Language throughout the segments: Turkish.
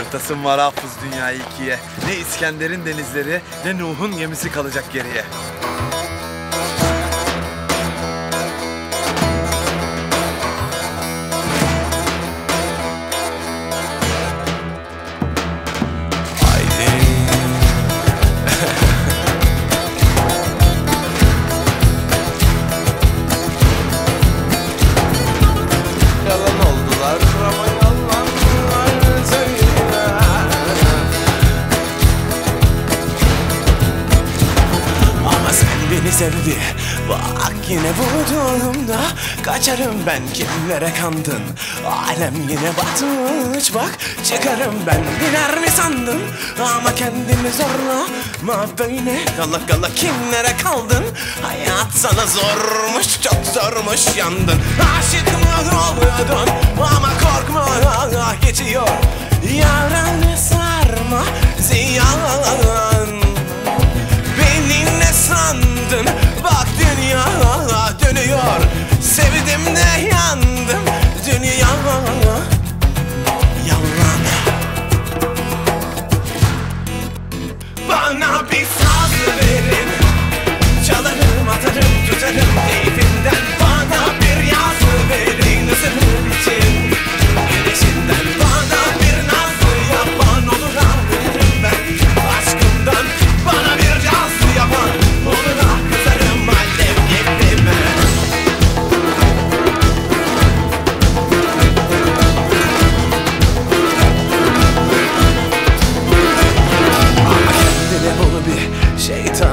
Ayırtasın var hafız dünyayı ikiye. Ne İskender'in denizleri ne Nuh'un gemisi kalacak geriye. Sevdi. Bak yine bu durumda Kaçarım ben. Kimlere kandın? Alem yine batmış. Bak Çıkarım ben. Biner mi sandın? Ama kendimi zorla. Ma böyle. Kala kala kimlere kaldın? Hayat sana zormuş çok zormuş yandın. Aşık mı oluyordun Ama korkma geçiyor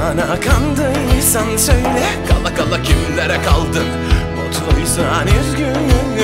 Kana kandıysan söyle. Kala kala kimlere kaldın? Mutluysan üzgün